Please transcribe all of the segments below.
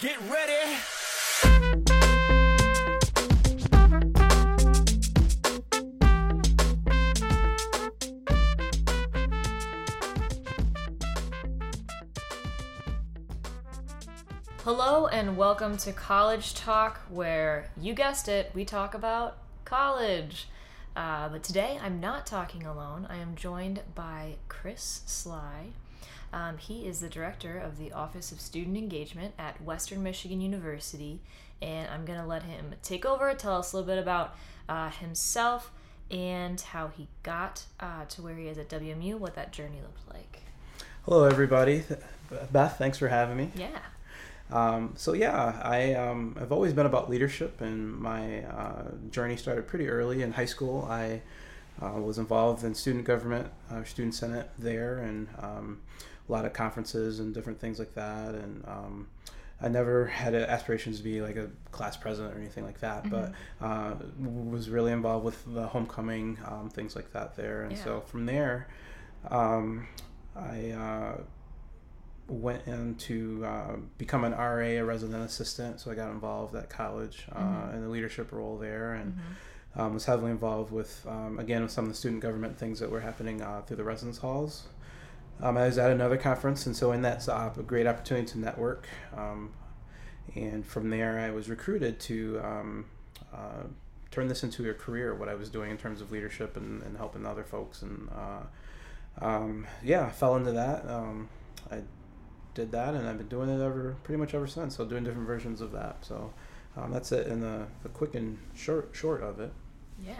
Get ready. Hello and welcome to College Talk, where you guessed it, we talk about college. Uh, but today I'm not talking alone. I am joined by Chris Sly. Um, he is the director of the Office of Student Engagement at Western Michigan University, and I'm going to let him take over, tell us a little bit about uh, himself and how he got uh, to where he is at WMU, what that journey looked like. Hello, everybody. Beth, thanks for having me. Yeah. Um, so yeah, I um, I've always been about leadership, and my uh, journey started pretty early in high school. I uh, was involved in student government, uh, student senate there, and um, a lot of conferences and different things like that. And um, I never had aspirations to be like a class president or anything like that, but uh, was really involved with the homecoming, um, things like that there. And Yeah. so from there, um, I uh, went in to uh, become an RA, a resident assistant. So I got involved at college uh, Mhm. in the leadership role there, and Mhm. um, was heavily involved with um, again with some of the student government things that were happening uh, through the residence halls. Um, I was at another conference, and so in that's uh, a great opportunity to network. Um, and from there, I was recruited to um, uh, turn this into a career. What I was doing in terms of leadership and, and helping other folks, and uh, um, yeah, I fell into that. Um, I did that, and I've been doing it ever pretty much ever since. So doing different versions of that. So um, that's it in the, the quick and short short of it. Yeah.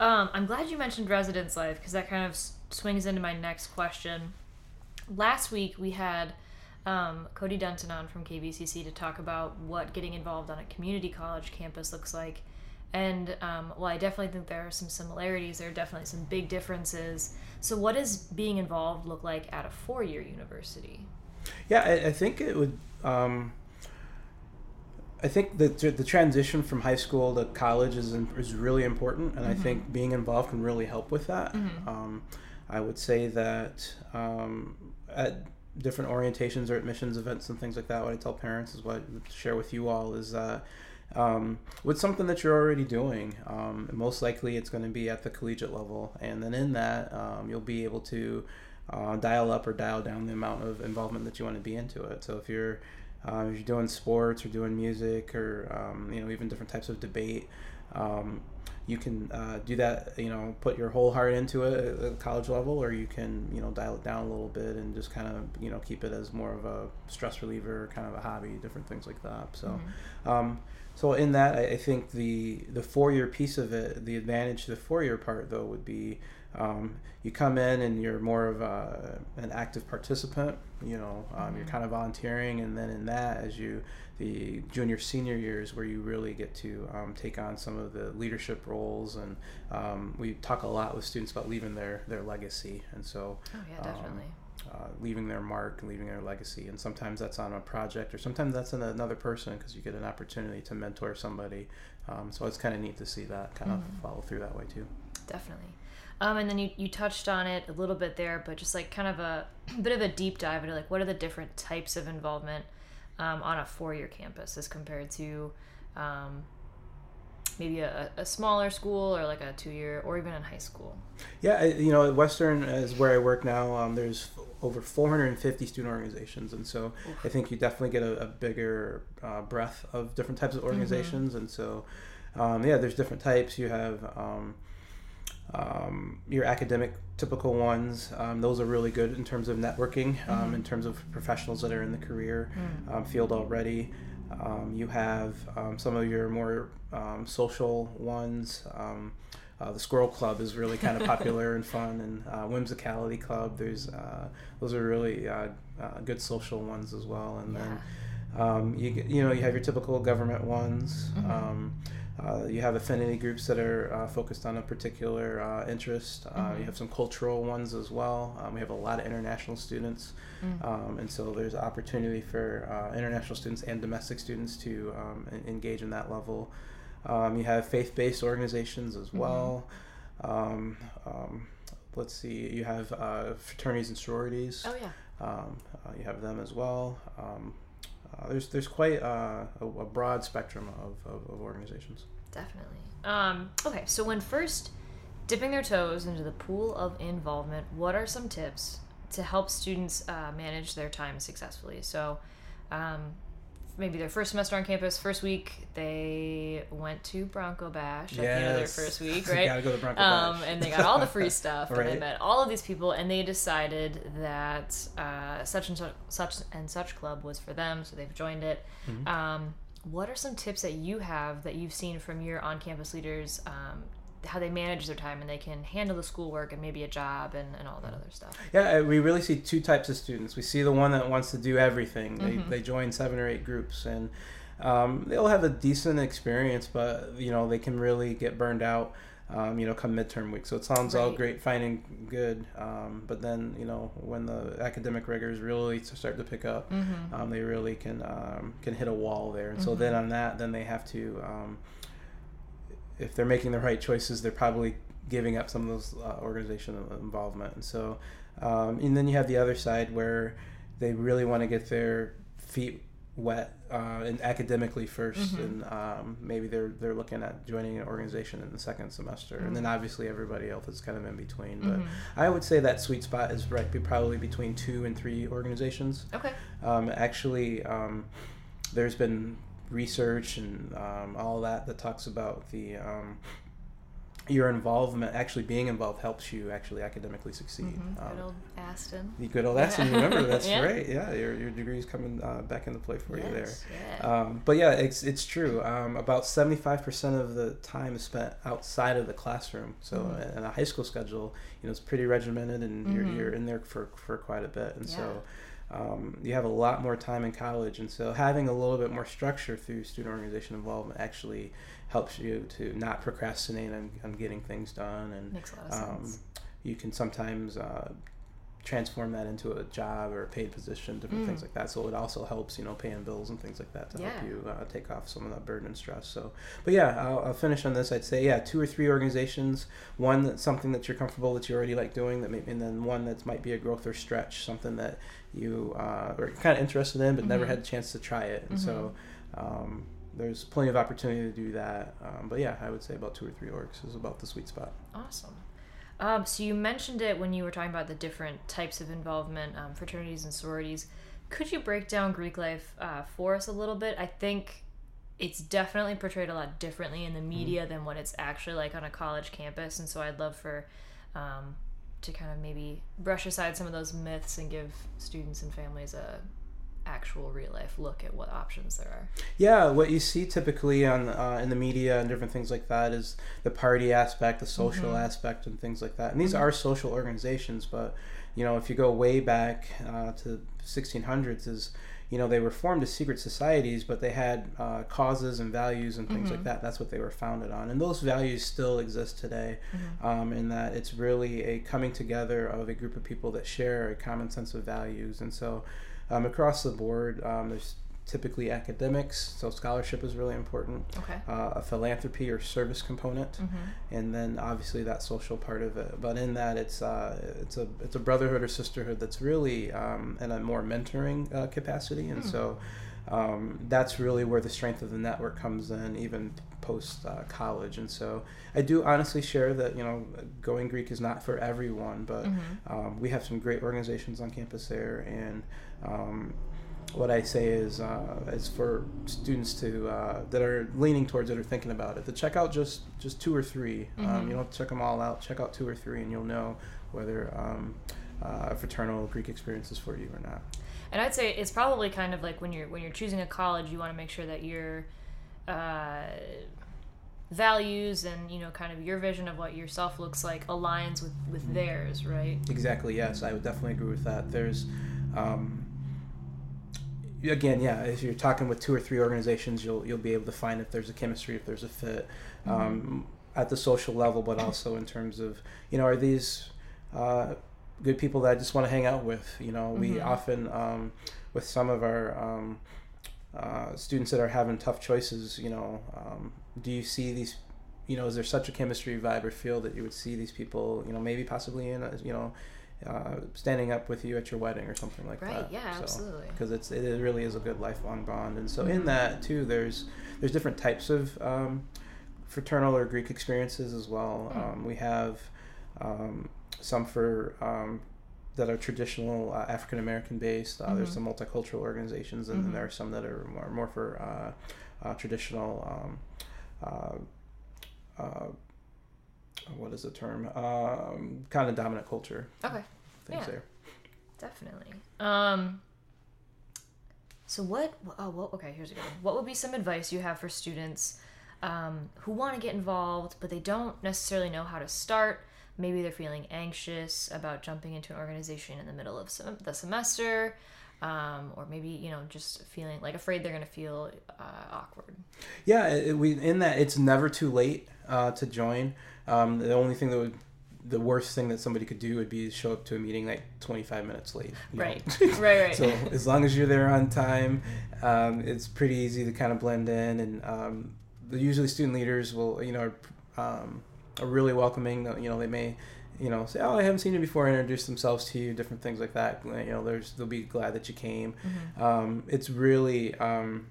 I'm glad you mentioned residence life because that kind of swings into my next question. Last week we had um, Cody Dunton on from KVCC to talk about what getting involved on a community college campus looks like. And um, well, I definitely think there are some similarities. There are definitely some big differences. So, what does being involved look like at a four-year university? Yeah, I, I think it would. Um, I think the the transition from high school to college is is really important, and I think being involved can really help with that. Um, I would say that um, at different orientations or admissions events and things like that, what I tell parents is what I share with you all is that. Um, with something that you're already doing, um, most likely it's going to be at the collegiate level, and then in that um, you'll be able to uh, dial up or dial down the amount of involvement that you want to be into it. So if you're uh, if you're doing sports or doing music or um, you know even different types of debate, um, you can uh, do that. You know, put your whole heart into it at the college level, or you can you know dial it down a little bit and just kind of you know keep it as more of a stress reliever, kind of a hobby, different things like that. So. Um, so in that, I, I think the the four year piece of it, the advantage to the four year part though would be um, you come in and you're more of a, an active participant. You know, um, you're kind of volunteering, and then in that, as you the junior senior years where you really get to um, take on some of the leadership roles, and um, we talk a lot with students about leaving their their legacy, and so Oh yeah, um, definitely. uh, leaving their mark, leaving their legacy, and sometimes that's on a project, or sometimes that's in another person because you get an opportunity to mentor somebody. Um, so it's kind of neat to see that kind of follow through that way too. Definitely. Um, and then you, you touched on it a little bit there, but just like kind of a bit of a deep dive into like what are the different types of involvement um, on a four year campus as compared to um, maybe a, a smaller school or like a two year or even in high school. Yeah, you know, Western is where I work now. Um, there's over 450 student organizations, and so I think you definitely get a, a bigger uh, breadth of different types of organizations. And so, um, yeah, there's different types. You have um, um, your academic typical ones. Um, those are really good in terms of networking, um, in terms of professionals that are in the career um, field already. Um, you have um, some of your more um, social ones. Um, uh, the Squirrel Club is really kind of popular and fun, and uh, Whimsicality Club. There's uh, those are really uh, uh, good social ones as well. And then um, you you know you have your typical government ones. Um, uh, you have affinity groups that are uh, focused on a particular uh, interest. Uh, You have some cultural ones as well. Um, we have a lot of international students, um, and so there's opportunity for uh, international students and domestic students to um, en- engage in that level. Um, you have faith-based organizations as well. Um, um, let's see. You have uh, fraternities and sororities. Oh yeah. Um, uh, you have them as well. Uh, there's there's quite uh, a, a broad spectrum of, of, of organizations. Definitely. Um, okay, so when first dipping their toes into the pool of involvement, what are some tips to help students uh, manage their time successfully? So, um, maybe their first semester on campus, first week they went to Bronco Bash at the end of their first week, right? gotta go to Bronco um, Bash. and they got all the free stuff, and they met all of these people, and they decided that uh, such and such, such and such club was for them, so they've joined it. Mm-hmm. Um, what are some tips that you have that you've seen from your on-campus leaders? Um, how they manage their time and they can handle the schoolwork and maybe a job and, and all that other stuff. Yeah, uh, we really see two types of students. We see the one that wants to do everything. They, Mhm. they join seven or eight groups, and um, they'll have a decent experience, but you know they can really get burned out. Um, you know, come midterm week. So it sounds all great, fine and good, um, but then you know when the academic rigors really start to pick up, Mm-hmm. um, they really can um, can hit a wall there. And so Mhm. then on that, then they have to, um, if they're making the right choices, they're probably giving up some of those uh, organizational involvement. And so, um, and then you have the other side where they really want to get their feet wet uh, and academically 1st Mhm. and um, maybe they're they're looking at joining an organization in the second semester, and then Mhm. obviously everybody else is kind of in between. But Mhm. I would say that sweet spot is right, be probably between two and three organizations. Okay. Um, actually, um, there's been research and um, all that that talks about the um, your involvement. Actually, being involved helps you actually academically succeed. Mhm. Um, Good old Astin. the good old that's remember that's Yeah. right. Yeah, your your degree is coming uh, back into play for you there. Yes, Yeah. Um, but yeah, it's it's true. Um, about seventy five percent of the time is spent outside of the classroom. So Mhm. in a high school schedule, you know, it's pretty regimented, and Mhm. you're you're in there for for quite a bit, and Yeah. so. Um, you have a lot more time in college, and so having a little bit more structure through student organization involvement actually helps you to not procrastinate on, on getting things done, and Makes a lot of um, you can sometimes uh, transform that into a job or a paid position, different Mm. things like that. So it also helps, you know, paying bills and things like that to Yeah. help you uh, take off some of that burden and stress. So, but yeah, I'll, I'll finish on this. I'd say yeah, two or three organizations. One that's something that you're comfortable that you already like doing, that may, and then one that might be a growth or stretch, something that you uh, are kind of interested in but never Mhm. had a chance to try it. And so. Um, there's plenty of opportunity to do that, um, but yeah, I would say about two or three orgs is about the sweet spot. Awesome. Um, so you mentioned it when you were talking about the different types of involvement, um, fraternities and sororities. Could you break down Greek life uh, for us a little bit? I think it's definitely portrayed a lot differently in the media than what it's actually like on a college campus, and so I'd love for um, to kind of maybe brush aside some of those myths and give students and families a actual real life look at what options there are. Yeah, what you see typically on uh, in the media and different things like that is the party aspect, the social Mhm. aspect, and things like that. And these Mhm. are social organizations, but you know, if you go way back uh, to 1600s, is you know they were formed as secret societies, but they had uh, causes and values and things Mhm. like that. That's what they were founded on, and those values still exist today. Um, in that it's really a coming together of a group of people that share a common sense of values, and so um, across the board, um, there's typically academics, so scholarship is really important, Okay. uh, a philanthropy or service component, Mm-hmm. and then obviously that social part of it. But in that, it's uh, it's a it's a brotherhood or sisterhood that's really um, in a more mentoring uh, capacity, and Hmm. so um, that's really where the strength of the network comes in, even post uh, college. And so I do honestly share that you know going Greek is not for everyone, but Mm-hmm. um, we have some great organizations on campus there, and um, what I say is uh, is for students to uh, that are leaning towards it or thinking about it to check out just just two or 3 Um, Mhm. you don't check them all out. Check out two or three, and you'll know whether um, uh, a fraternal Greek experience is for you or not. And I'd say it's probably kind of like when you're when you're choosing a college, you want to make sure that your uh, values and you know kind of your vision of what yourself looks like aligns with with theirs, right? Exactly. Yes, I would definitely agree with that. There's, um, again, yeah. If you're talking with two or three organizations, you'll you'll be able to find if there's a chemistry, if there's a fit, um, at the social level, but also in terms of you know, are these uh, good people that I just want to hang out with? You know, we Mhm. often um, with some of our um, uh, students that are having tough choices, you know, um, do you see these? You know, is there such a chemistry vibe or feel that you would see these people? You know, maybe possibly in a, you know uh, standing up with you at your wedding or something like Right, that. yeah, absolutely. Because it's it really is a good lifelong bond, and so Mhm. in that too, there's there's different types of um, fraternal or Greek experiences as well. Mm. Um, we have um, some for um, that are traditional uh, African American based. Uh, There's Mhm. some multicultural organizations, and Mhm. then there are some that are more, more for uh, uh, traditional. Um, uh, uh, what is the term? Um, kind of dominant culture Okay. things Yeah. there. Definitely. Um. So what? Oh, well, okay. Here's a good one. What would be some advice you have for students um, who want to get involved, but they don't necessarily know how to start? Maybe they're feeling anxious about jumping into an organization in the middle of sem- the semester, um, or maybe you know just feeling like afraid they're going to feel uh, awkward. Yeah, it, we in that it's never too late uh, to join. Um, the only thing that would the worst thing that somebody could do would be to show up to a meeting like 25 minutes late. Right. right. Right. so as long as you're there on time, um, it's pretty easy to kind of blend in, and um, usually student leaders will, you know, are, um, are really welcoming. You know, they may, you know, say, "Oh, I haven't seen you before," introduce themselves to you, different things like that. You know, there's they'll be glad that you came. Mhm. Um, it's really um,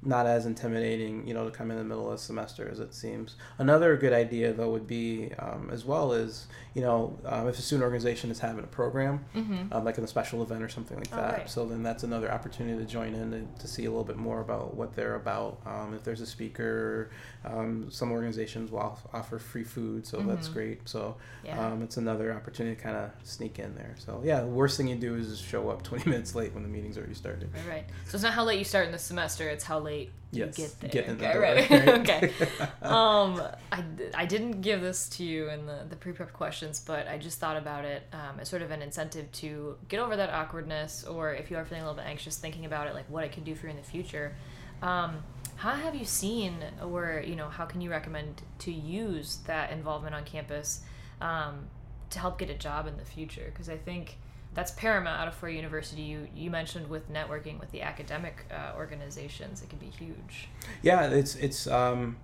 not as intimidating, you know, to come in the middle of the semester as it seems. Another good idea, though, would be um, as well is, you know, um, if a student organization is having a program, Mhm. um, like in a special event or something like Oh, that. right. So then that's another opportunity to join in and to see a little bit more about what they're about. Um, if there's a speaker, um, some organizations will off- offer free food, so that's Mhm. great. So Yeah. um, it's another opportunity to kind of sneak in there. So yeah, the worst thing you do is show up 20 minutes late when the meeting's already started. Right, right. So it's not how late you start in the semester; it's how late Yes, you get there. get in the okay, door, right. okay. Um, I, I didn't give this to you in the the pre-prep questions, but I just thought about it um, as sort of an incentive to get over that awkwardness, or if you are feeling a little bit anxious, thinking about it, like what it can do for you in the future. Um, how have you seen, or you know, how can you recommend to use that involvement on campus um, to help get a job in the future? Because I think that's paramount out of Ford University. You you mentioned with networking with the academic uh, organizations, it can be huge. yeah, it's it's um,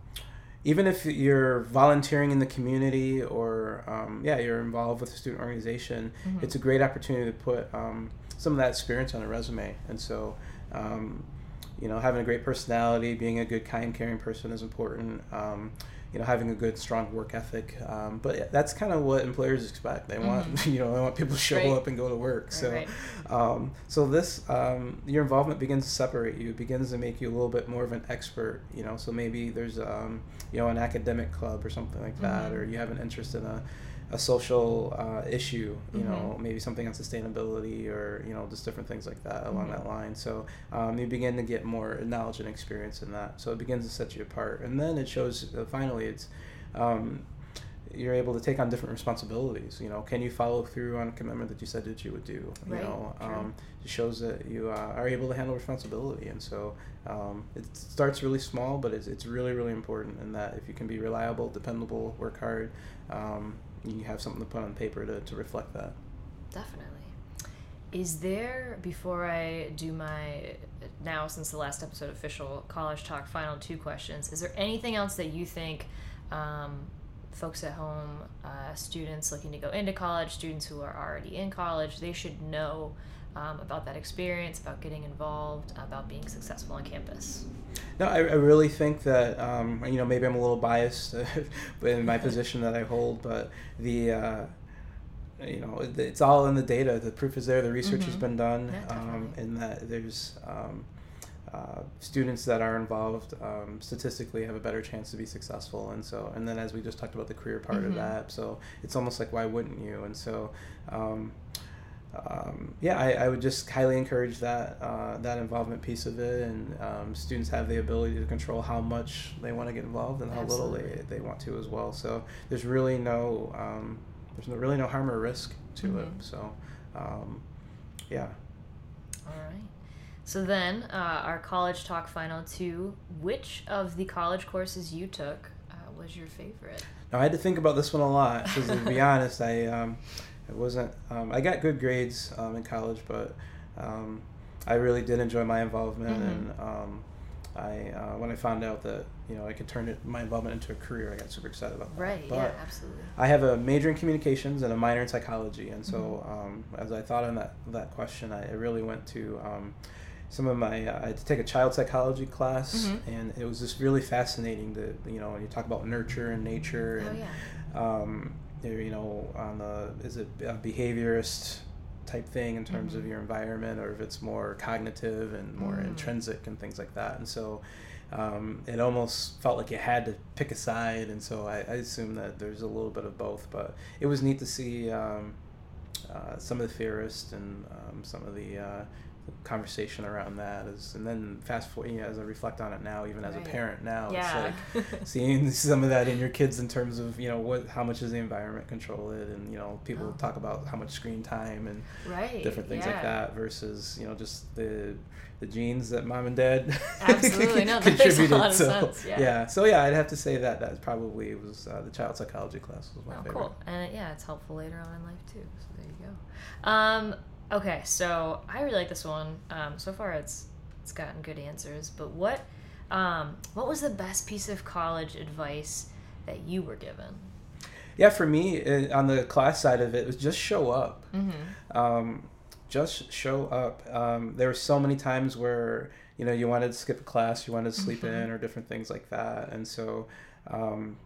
even if you're volunteering in the community or um, yeah, you're involved with a student organization, Mhm. it's a great opportunity to put um, some of that experience on a resume. And so, um, you know, having a great personality, being a good, kind, caring person is important. You know, having a good, strong work ethic. Um, but that's kind of what employers expect. They want, you know, they want people to show Mm-hmm. Right. up and go to work. so, right. um, so this, um, your involvement begins to separate you. It begins to make you a little bit more of an expert. You know, so maybe there's, um, you know, an academic club or something like that, Mhm. or you have an interest in a, a social uh, issue. You Mhm. know, maybe something on sustainability or you know just different things like that along Mhm. that line. So um, you begin to get more knowledge and experience in that. So it begins to set you apart, and then it shows. Uh, finally, it's um, you're able to take on different responsibilities. You know, can you follow through on a commitment that you said that you would do? You Right, know, um, it shows that you uh, are able to handle responsibility, and so um, it starts really small, but it's it's really really important in that if you can be reliable, dependable, work hard, um, you have something to put on paper to, to reflect that. Definitely. Is there, before I do my now, since the last episode, official college talk final two questions, is there anything else that you think um, folks at home, uh, students looking to go into college, students who are already in college, they should know um, about that experience, about getting involved, about being successful on campus? No, I, I really think that um, you know maybe I'm a little biased in my position that I hold, but the uh, you know it's all in the data. The proof is there. The research has Mhm. been done, Yeah, um, and that there's um, uh, students that are involved um, statistically have a better chance to be successful, and so and then as we just talked about the career part Mhm. of that, so it's almost like why wouldn't you? And so. Um, um, yeah, I, I would just highly encourage that uh, that involvement piece of it, and um, students have the ability to control how much they want to get involved and how little they, they want to as well. So there's really no um, there's no, really no harm or risk to Mhm. it. So um, yeah, All right. So then, uh, our college talk final two. Which of the college courses you took uh, was your favorite? now I had to think about this one a lot because to be honest, I um, I wasn't um, I got good grades um, in college, but um, I really did enjoy my involvement Mhm. and um, I uh, when I found out that you know I could turn it, my involvement into a career, I got super excited about that. Right. But yeah. Absolutely. I have a major in communications and a minor in psychology, and so um, as I thought on that that question, I, I really went to um, some of my uh, I had to take a child psychology class, Mhm. and it was just really fascinating to you know when you talk about nurture and nature Oh and yeah. um, you know on the is it a behaviorist type thing in terms of Mhm. your environment or if it's more cognitive and more Mm. intrinsic and things like that and so um, it almost felt like you had to pick a side and so I, I assume that there's a little bit of both but it was neat to see um, uh, some of the theorists and um, some of the uh, conversation around that is and then fast forward you know, as I reflect on it now even as Right. a parent now yeah. it's like seeing some of that in your kids in terms of you know what how much does the environment control it and you know people Oh. talk about how much screen time and right. different things yeah. like that versus you know just the the genes that mom and dad Absolutely. No, that makes a lot of so sense, yeah. so yeah I'd have to say that that probably was uh, the child psychology class was my Oh, favorite cool. And yeah, it's helpful later on in life too. So there you go. Um, okay, so I really like this one. Um, so far, it's it's gotten good answers. But what um, what was the best piece of college advice that you were given? yeah for me it, on the class side of it was just show up Mm-hmm. um, just show up. Um, there were so many times where you know you wanted to skip a class, you wanted to sleep Mhm. in, or different things like that, and so. Um,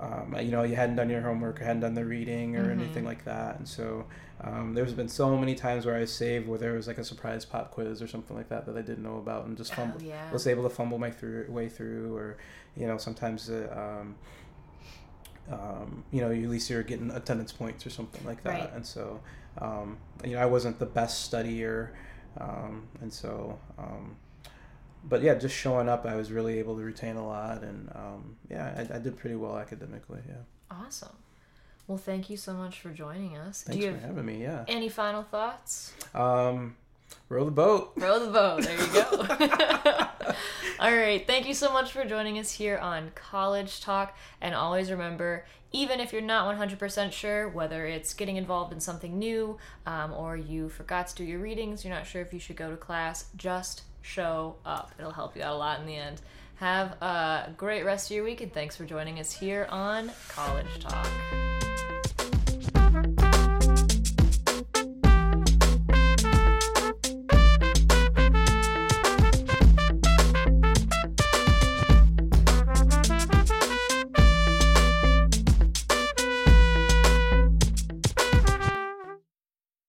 um, you know, you hadn't done your homework, or hadn't done the reading, or Mhm. anything like that, and so um, there's been so many times where I saved where there was like a surprise pop quiz or something like that that I didn't know about, and just Oh yeah. was able to fumble my through way through, or you know, sometimes uh, um, um, you know, at least you're getting attendance points or something like that. Right. And so, um, you know, I wasn't the best studier, um, and so, um, but yeah, just showing up, I was really able to retain a lot, and um, yeah, I, I did pretty well academically. Yeah, Awesome. Well, thank you so much for joining us. thanks Do you for having me. Yeah, any final thoughts? um, row the boat. Row the boat. There you go. All right. Thank you so much for joining us here on College Talk. And always remember, even if you're not 100% sure whether it's getting involved in something new um, or you forgot to do your readings, you're not sure if you should go to class, just show up. It'll help you out a lot in the end. Have a great rest of your week, and thanks for joining us here on College Talk.